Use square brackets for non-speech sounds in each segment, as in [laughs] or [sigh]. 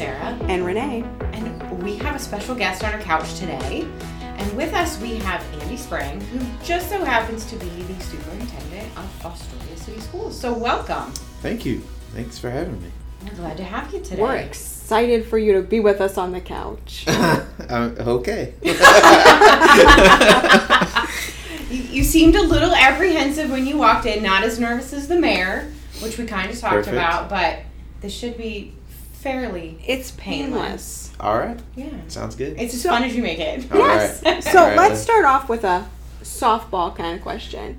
Town Stories with Sarah. and Renee. And we have a special guest on our couch today. And with us, we have Andy Sprang, who just so happens to be the superintendent of Fostoria City Schools. So, welcome. Thank you. Thanks for having me. We're glad to have you today. We're excited for you to be with us on the couch. [laughs] uh, okay. [laughs] You, you seemed a little apprehensive when you walked in, not as nervous as the mayor, which we kind of talked Perfect. about, but this should be fairly. It's painless. All right. Yeah. Sounds good. It's as So- fun as you make it. All Yes. right. [laughs] So All right, let's let's- start off with a softball kind of question.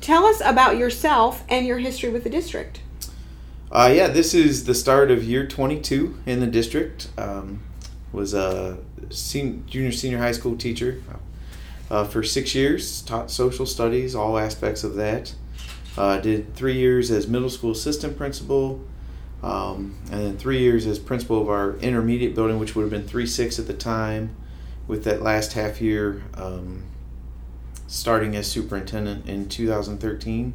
Tell us about yourself and your history with the district. Uh, yeah, this is the start of year 22 in the district. Um, was a sen- junior senior high school teacher uh, for six years. Taught social studies, all aspects of that. Uh, did three years as middle school assistant principal, um, and then three years as principal of our intermediate building, which would have been three six at the time. With that last half year, um, starting as superintendent in 2013.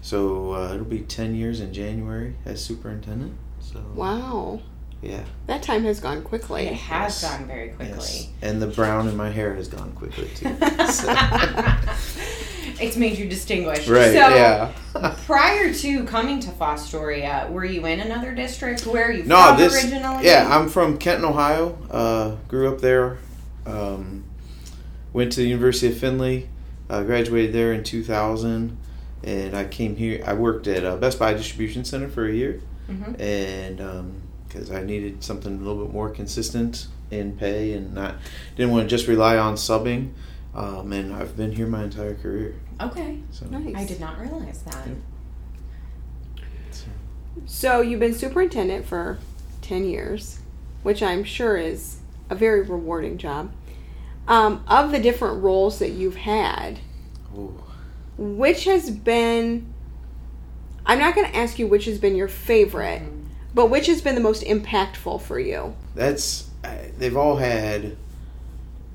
So uh, it'll be 10 years in January as superintendent. So Wow. yeah. That time has gone quickly. It has Yes. gone very quickly. Yes. And the brown in my hair has gone quickly too. [laughs] So- it's made you distinguished. right. So, yeah. [laughs] prior to coming to Fostoria, were you in another district? Where are you No, from this. originally? Yeah, I'm from Kenton, Ohio. Uh, grew up there. Um, went to the University of Findlay. Uh, graduated there in 2000, and I came here. I worked at uh, Best Buy Distribution Center for a year, Mhm. and because I needed something a little bit more consistent in pay, and not didn't want to just rely on subbing. Um, and I've been here my entire career. Okay. So, Nice. I did not realize that. so So you've been superintendent for 10 years, which I'm sure is a very rewarding job. Um, of the different roles that you've had, ooh. which has been, I'm not going to ask you which has been your favorite, but which has been the most impactful for you? that's I- they've all had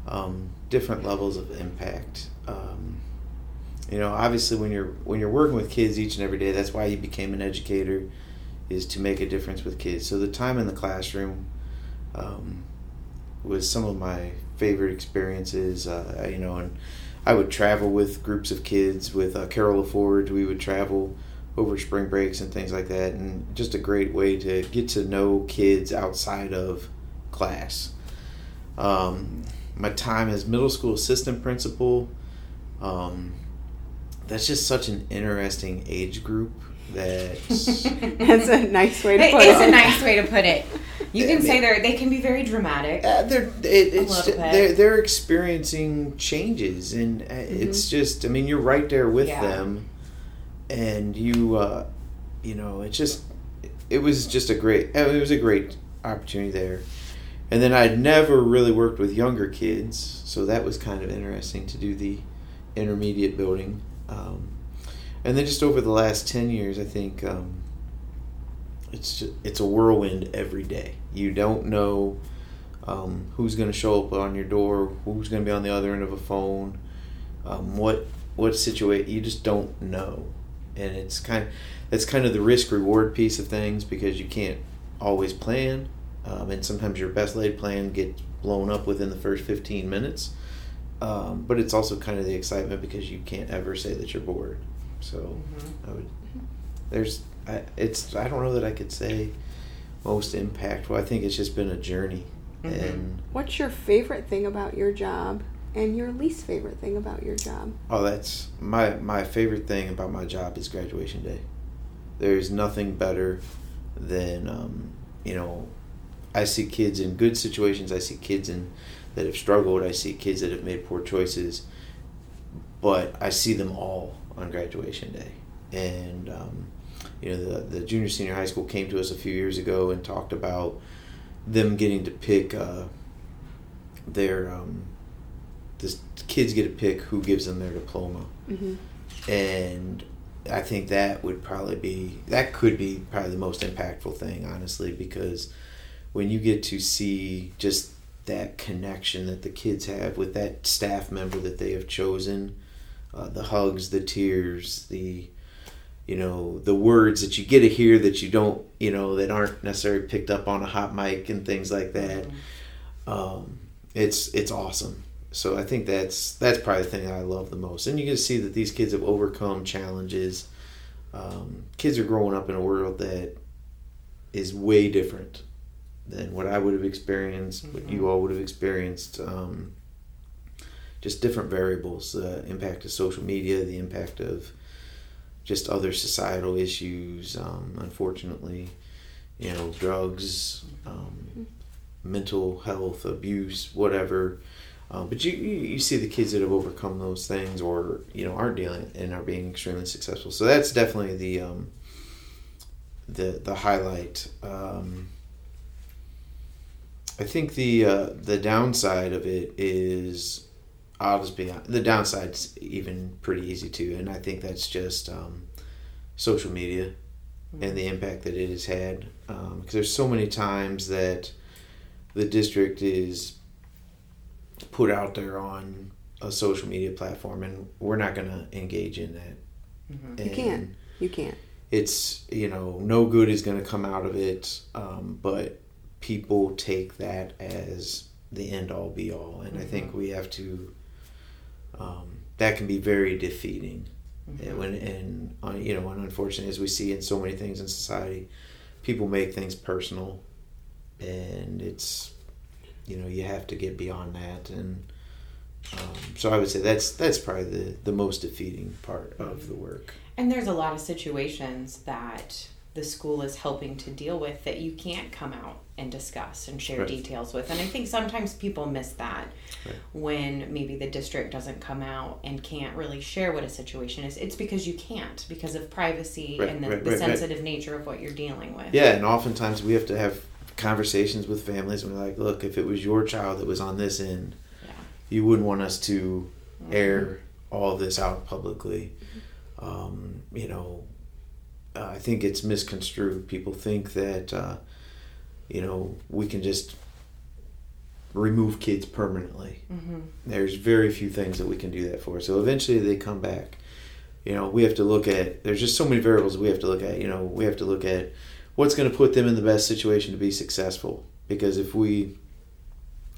um, different levels of impact. Um, you know, obviously, when you're when you're working with kids each and every day, that's why you became an educator, is to make a difference with kids. So the time in the classroom um, was some of my favorite experiences. Uh, you know, and I would travel with groups of kids with uh, Carol LaForge. We would travel over spring breaks and things like that, and just a great way to get to know kids outside of class. Um, my time as middle school assistant principal, um, that's just such an interesting age group that [laughs] That's a nice way to put is it. a nice way to put it. You can I say they're they can be very dramatic. Uh, they're it, it's little they're they're experiencing changes, and uh, it's just I mean you're right there with Yeah. them, and you uh, you know it's just it was just a great uh, it was a great opportunity there, and then I'd never really worked with younger kids, so that was kind of interesting to do the intermediate building, um, and then just over the last ten years I think. Um, it's just, it's a whirlwind every day. You don't know um, who's going to show up on your door, who's going to be on the other end of a phone, um, what what situation you just don't know, and it's kind that's kind of the risk reward piece of things because you can't always plan, um, and sometimes your best laid plan gets blown up within the first fifteen minutes. Um, but it's also kind of the excitement because you can't ever say that you're bored. So I would there's I, it's I don't know that I could say most impactful. I think it's just been a journey, Mhm. and What's your favorite thing about your job and your least favorite thing about your job? oh, that's my my favorite thing about my job is graduation day. There's nothing better than um, you know, I see kids in good situations. I see kids in that have struggled. I see kids that have made poor choices, but I see them all on graduation day, and um, you know the the junior senior high school came to us a few years ago and talked about them getting to pick uh, their um, the kids get to pick who gives them their diploma Mm-hmm. and I think that would probably be that could be probably the most impactful thing, honestly, because when you get to see just that connection that the kids have with that staff member that they have chosen, uh, the hugs, the tears, the you know the words that you get to hear that you don't you know that aren't necessarily picked up on a hot mic and things like that. Um, it's it's awesome. So i think that's that's probably the thing that i love the most. And you can see that these kids have overcome challenges. Um, kids are growing up in a world that is way different than what i would have experienced what you all would have experienced um, just different variables the impact of social media the impact of just other societal issues um, unfortunately you know drugs um, mental health abuse whatever. Um, but you, you you see the kids that have overcome those things or you know aren't dealing and are being extremely successful. So that's definitely the um, the the highlight. Um, I think the uh, the downside of it is I'll just be hon- the downside's even pretty easy too, and I think that's just um, social media and the impact that it has had. Because there's so many times that the district is put out there on a social media platform, and we're not going to engage in that. You can't. You can't. It's you know no good is going to come out of it, um, but people take that as the end all be all, and I think we have to. Um, that can be very defeating, and when and uh, you know, and unfortunately, as we see in so many things in society, people make things personal, and it's you know you have to get beyond that, and um, so I would say that's that's probably the the most defeating part of the work. And there's a lot of situations that the school is helping to deal with that you can't come out and discuss and share Right. details with. And I think sometimes people miss that Right. when maybe the district doesn't come out and can't really share what a situation is. It's because you can't because of privacy Right, and the, the sensitive nature of what you're dealing with. Yeah, and oftentimes we have to have conversations with families and we're like, look, if it was your child that was on this end, Yeah. you wouldn't want us to air all this out publicly. Um, you know, uh, I think it's misconstrued. People think that, uh, you know, we can just remove kids permanently. Mm-hmm. There's very few things that we can do that for. So eventually they come back. You know, we have to look at, there's just so many variables we have to look at. You know, we have to look at what's going to put them in the best situation to be successful. Because if we,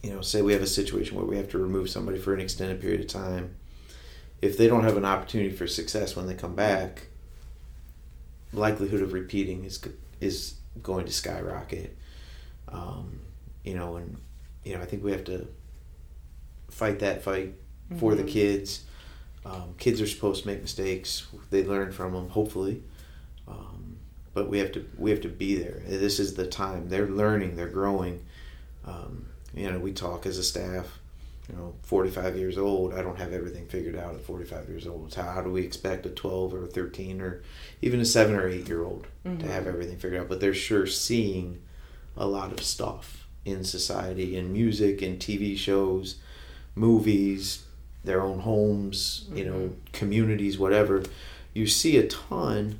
you know, say we have a situation where we have to remove somebody for an extended period of time, if they don't have an opportunity for success when they come back, likelihood of repeating is is going to skyrocket. Um, you know, and you know, I think we have to fight that fight for the Mhm. kids. Um, kids are supposed to make mistakes; they learn from them, hopefully. Um, but we have to we have to be there. This is the time they're learning, they're growing. Um, you know, we talk as a staff. You know, 45 years old, I don't have everything figured out at 45 years old. How, how do we expect a 12 or a 13 or even a 7 or 8 year old to have mm-hmm. everything figured out? But they're sure seeing a lot of stuff in society, in music, in TV shows, movies, their own homes, you know, mm-hmm. communities, whatever. You see a ton,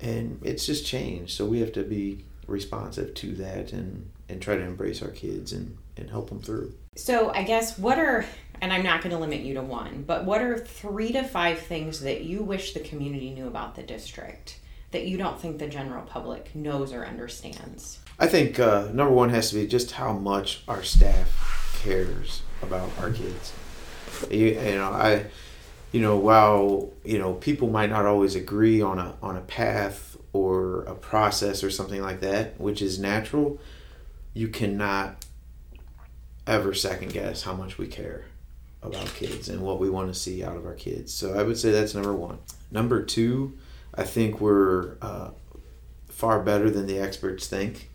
and it's just changed. So we have to be responsive to that and, and try to embrace our kids and, and help them through. So I guess what are and I'm not going to limit you to one, but what are 3 to 5 things that you wish the community knew about the district that you don't think the general public knows or understands? I think uh, number one has to be just how much our staff cares about our kids. You, you know, I, you know, while you know people might not always agree on a on a path or a process or something like that, which is natural, you cannot ever second guess how much we care about kids and what we want to see out of our kids. So I would say that's number one. Number two, I think we're uh, far better than the experts think.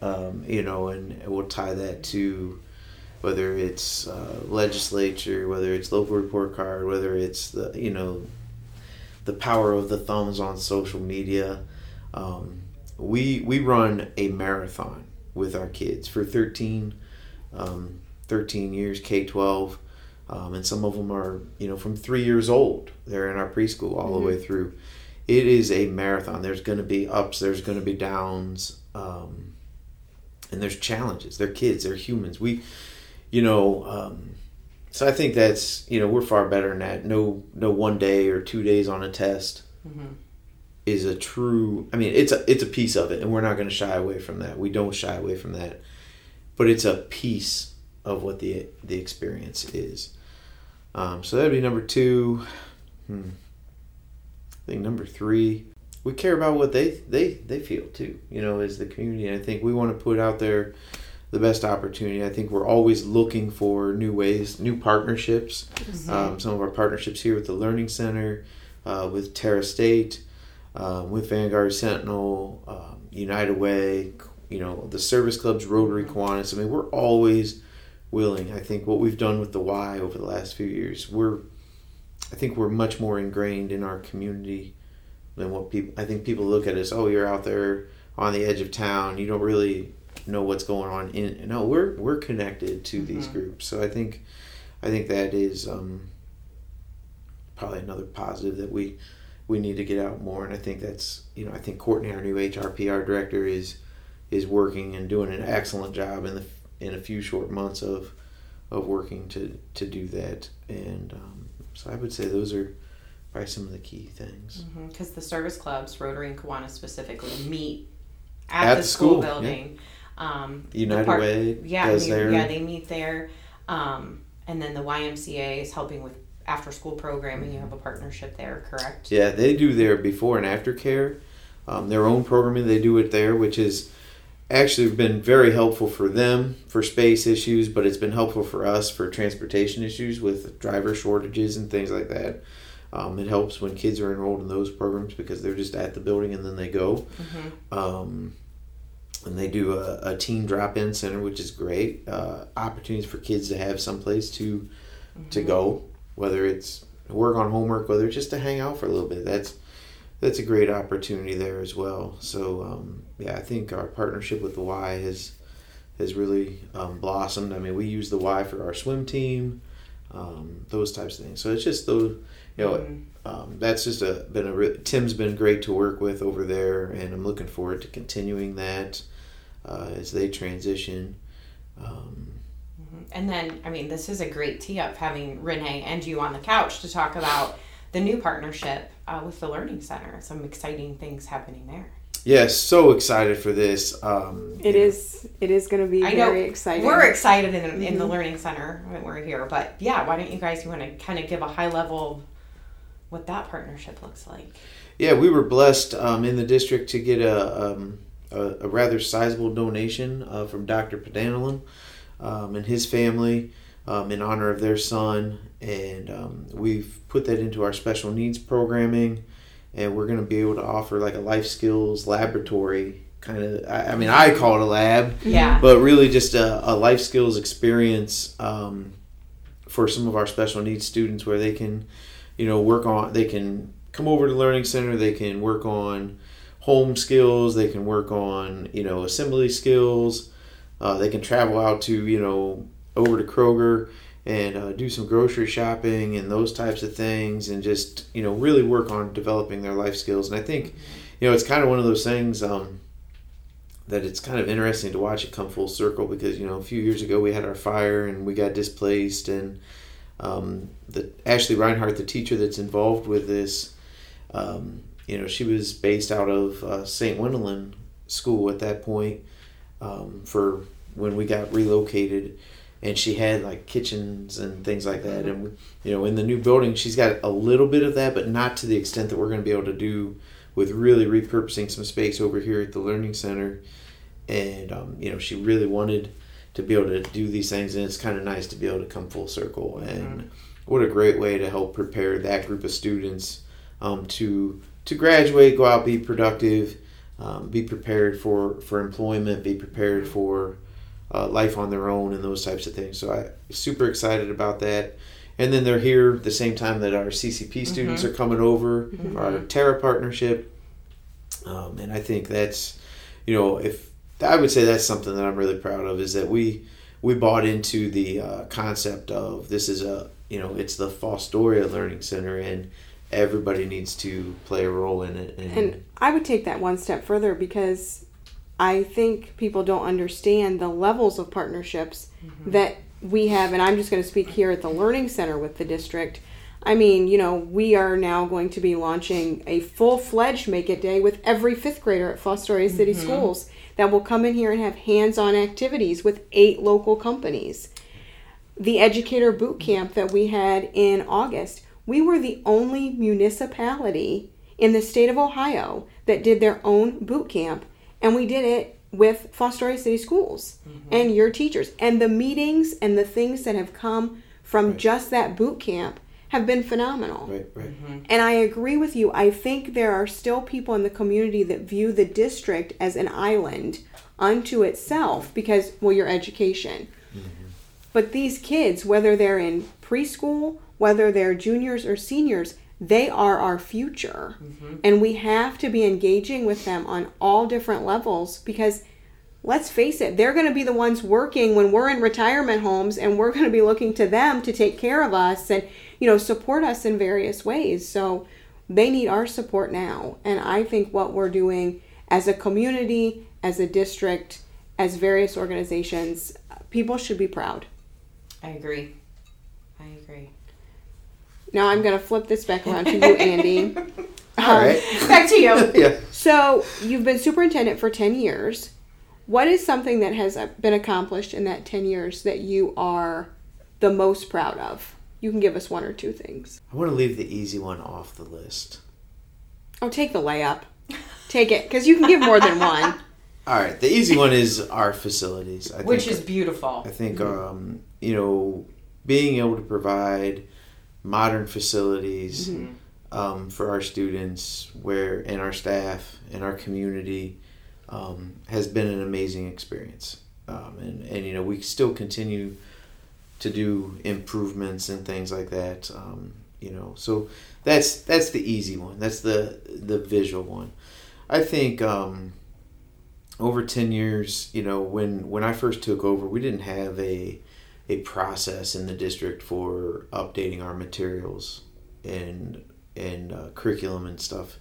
Um, you know, and we'll tie that to whether it's uh, legislature, whether it's local report card, whether it's the you know the power of the thumbs on social media. Um, we we run a marathon with our kids for 13, um, 13 years K twelve, um, and some of them are you know from three years old. They're in our preschool all the way through. It is a marathon. There's going to be ups. There's going to be downs. Um, and there's challenges. They're kids. They're humans. We, you know, um, so I think that's you know we're far better than that. No, no one day or two days on a test Mhm. is a true. I mean, it's a it's a piece of it, and we're not going to shy away from that. We don't shy away from that, but it's a piece of what the the experience is. Um, so that'd be number two. Hmm. I think number three, we care about what they they they feel too. You know, as the community, and I think we want to put out there the best opportunity. I think we're always looking for new ways, new partnerships. Mm-hmm. Um, some of our partnerships here with the Learning Center, uh, with Terra State, um, with Vanguard Sentinel, um, United Way, you know, the service clubs, Rotary. Kiwanis. I mean, we're always willing. I think what we've done with the Y over the last few years, we're, I think we're much more ingrained in our community than what people. I think people look at us. Oh, you're out there on the edge of town. You don't really know what's going on in. No, we're we're connected to mm-hmm. these groups. So I think, I think that is um, probably another positive that we we need to get out more. And I think that's you know I think Courtney, our new HRPR director, is is working and doing an excellent job in the in a few short months of of working to to do that. And um, so I would say those are probably some of the key things. Because mm-hmm. the service clubs, Rotary and Kiwanis specifically, meet at, at the, the, school, school building. Yeah. Um, United part, Way, yeah, I mean, yeah, they meet there, um, and then the YMCA is helping with after school programming. You have a partnership there, correct? Yeah, they do their before and after care, um, their own programming. They do it there, which is actually been very helpful for them for space issues, but it's been helpful for us for transportation issues with driver shortages and things like that. Um, it helps when kids are enrolled in those programs because they're just at the building and then they go. Mm-hmm. Um, and they do a, a teen drop-in center, which is great. Uh, opportunities for kids to have someplace to mm-hmm. to go, whether it's work on homework, whether it's just to hang out for a little bit. That's that's a great opportunity there as well. So um, yeah, I think our partnership with the Y has has really um, blossomed. I mean, we use the Y for our swim team, um, those types of things. So it's just those, you know, mm-hmm. Um, that's just a been a re- Tim's been great to work with over there, and I'm looking forward to continuing that uh, as they transition. Um, mm-hmm. and then, I mean, this is a great tee up having Renee and you on the couch to talk about the new partnership uh, with the Learning Center. Some exciting things happening there. Yes, so excited for this. Um, it is. It is going to be I very know, exciting. We're excited in, mm-hmm. in the mm-hmm. Learning Center when we're here, but yeah, why don't you guys you want to kind of give a high level what that partnership looks like? Yeah, we were blessed um, in the district to get a um, a, a rather sizable donation uh, from Dr. Padanilin um, and his family um, in honor of their son. And um, we've put that into our special needs programming. And we're going to be able to offer like a life skills laboratory kind of. I, I mean, I call it a lab. Yeah. But really just a, a life skills experience um, for some of our special needs students where they can, you know, work on, they can come over to Learning Center, they can work on home skills. They can work on you know assembly skills. Uh, they can travel out to you know over to Kroger and uh, do some grocery shopping and those types of things, and just you know really work on developing their life skills. And I think you know it's kind of one of those things. Um, that it's kind of interesting to watch it come full circle because you know a few years ago we had our fire and we got displaced and um, the Ashley Reinhardt, the teacher that's involved with this, um, you know, she was based out of uh, St. Wendelin School at that point um, for when we got relocated. And she had like kitchens and things like that. And, you know, in the new building, she's got a little bit of that, but not to the extent that we're going to be able to do with really repurposing some space over here at the Learning Center. And, um, you know, she really wanted to be able to do these things. And it's kind of nice to be able to come full circle. And mm-hmm. what a great way to help prepare that group of students um, to to graduate, go out, be productive, um, be prepared for, for employment, be prepared for uh, life on their own, and those types of things. So I'm super excited about that. And then they're here the same time that our CCP students mm-hmm. are coming over, mm-hmm. our Terra partnership. Um, and I think that's, you know, if I would say that's something that I'm really proud of is that we we bought into the uh, concept of this is a you know it's the Fostoria Learning Center and everybody needs to play a role in it. And, and I would take that one step further because I think people don't understand the levels of partnerships mm-hmm. that we have. And I'm just going to speak here at the Learning Center with the district. I mean, you know, we are now going to be launching a full fledged Make It Day with every fifth grader at Fostoria City Schools that will come in here and have hands on activities with eight local companies. The educator boot camp that we had in August, we were the only municipality in the state of Ohio that did their own boot camp, and we did it with Fostoria City Schools mm-hmm. and your teachers. And the meetings and the things that have come from just that boot camp have been phenomenal. Right, right. Mm-hmm. And I agree with you. I think there are still people in the community that view the district as an island unto itself because, well, your education. Mm-hmm. But these kids, whether they're in preschool, whether they're juniors or seniors, they are our future. Mm-hmm. And we have to be engaging with them on all different levels because let's face it, they're going to be the ones working when we're in retirement homes and we're going to be looking to them to take care of us and, you know, support us in various ways. So they need our support now. And I think what we're doing as a community, as a district, as various organizations, people should be proud. I agree. I agree. Now I'm going to flip this back around to you, Andy. [laughs] All right. Back to you. [laughs] Yeah. So you've been superintendent for 10 years. What is something that has been accomplished in that 10 years that you are the most proud of? You can give us one or two things. I want to leave the easy one off the list. Oh, take the layup. Take it, because you can give more than [laughs] one. All right. The easy one is our facilities. I Which think, is beautiful. I think um, you know being able to provide modern facilities um, for our students, where and our staff and our community um, has been an amazing experience. Um, and and you know we still continue to do improvements and things like that. Um, you know, so that's that's the easy one. That's the the visual one. I think um, over ten years, you know, when when I first took over, we didn't have a a process in the district for updating our materials and and uh, curriculum and stuff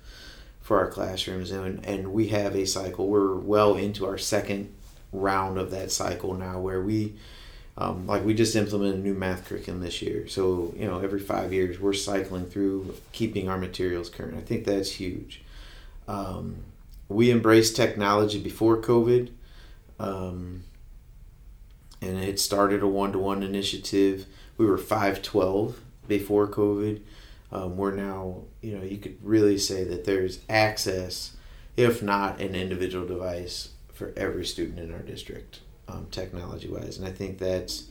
for our classrooms, and and we have a cycle. We're well into our second round of that cycle now, where we um, like we just implemented a new math curriculum this year. So you know, every five years we're cycling through keeping our materials current. I think that's huge. Um, we embraced technology before COVID, um, and it started a one-to-one initiative. We were five twelve before COVID. Um, we're now, you know, you could really say that there's access, if not an individual device, for every student in our district um, technology wise. And I think that's,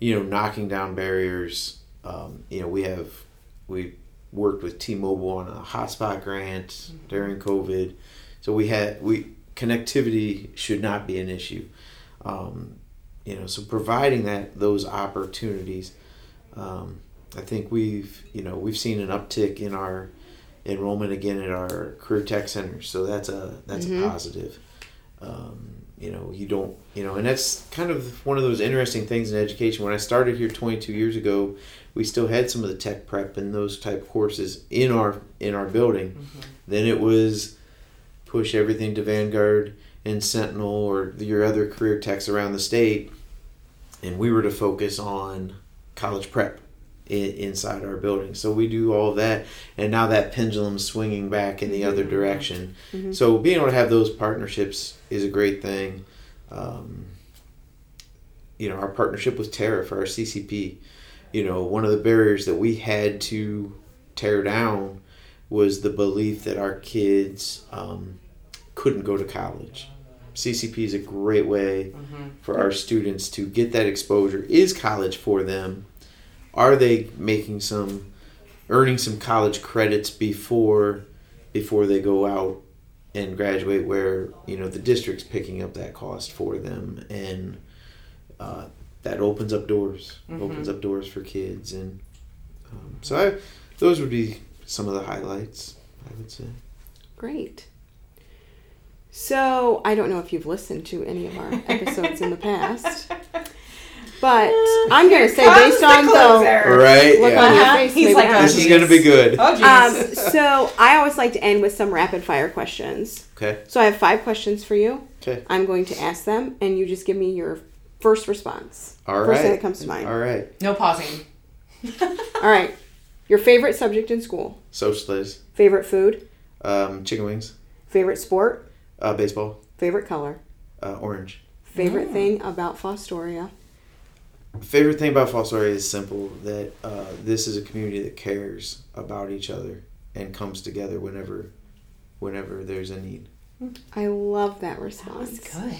you know, knocking down barriers. Um, you know, we have, we worked with T Mobile on a hotspot grant during COVID. So we had, we, connectivity should not be an issue. Um, you know, so providing that, those opportunities, um, I think we've, you know, we've seen an uptick in our enrollment again at our career tech centers. So that's a, that's a positive. Um, you know you don't you know and that's kind of one of those interesting things in education. When i started here 22 years ago we still had some of the tech prep and those type courses in our in our building. Then it was push everything to vanguard and sentinel or your other career techs around the state and we were to focus on college prep in, inside our building. So we do all that and now that pendulum's swinging back in the other direction. So being able to have those partnerships is a great thing. Um, you know, our partnership with Terra for our CCP, you know, one of the barriers that we had to tear down was the belief that our kids um, couldn't go to college. CCP is a great way for our students to get that exposure. Is college for them? Are they making some, earning some college credits before, before they go out and graduate? Where you know the district's picking up that cost for them, and uh, that opens up doors, opens up doors for kids, and um, so I, those would be some of the highlights. I would say. Great. So, I don't know if you've listened to any of our [laughs] episodes in the past, [laughs] but I'm going to say, based on the closer. Right? look yeah. on your Uh-huh. face, He's maybe like, not. this is going to be good. Oh, Um, so, I always like to end with some rapid fire questions. Okay. So, I have five questions for you. Okay. I'm going to ask them, and you just give me your first response. All First thing that comes to mind. All right. no pausing. All right. Your favorite subject in school? Social studies. Favorite food? Um, chicken wings. Favorite sport? Uh, baseball. Favorite color? Uh, orange. Favorite thing about Fostoria? Favorite thing about Fostoria is simple that uh, this is a community that cares about each other and comes together whenever, whenever there's a need. I love that That response. was good.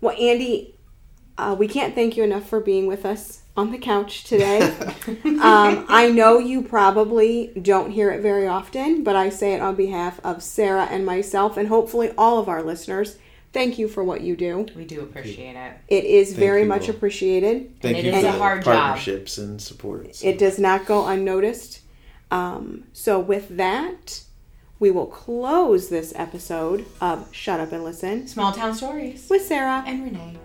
Well, Andy, uh, we can't thank you enough for being with us on the couch today. um, I know you probably don't hear it very often, but I say it on behalf of Sarah and myself, and hopefully all of our listeners. Thank you for what you do. We do appreciate it. It is Thank very you much all. appreciated. Thank it you is for a the hard job. partnerships and support. It does not go unnoticed. Um, so, with that, we will close this episode of Shut Up and Listen Small town stories. with Sarah. And Renee.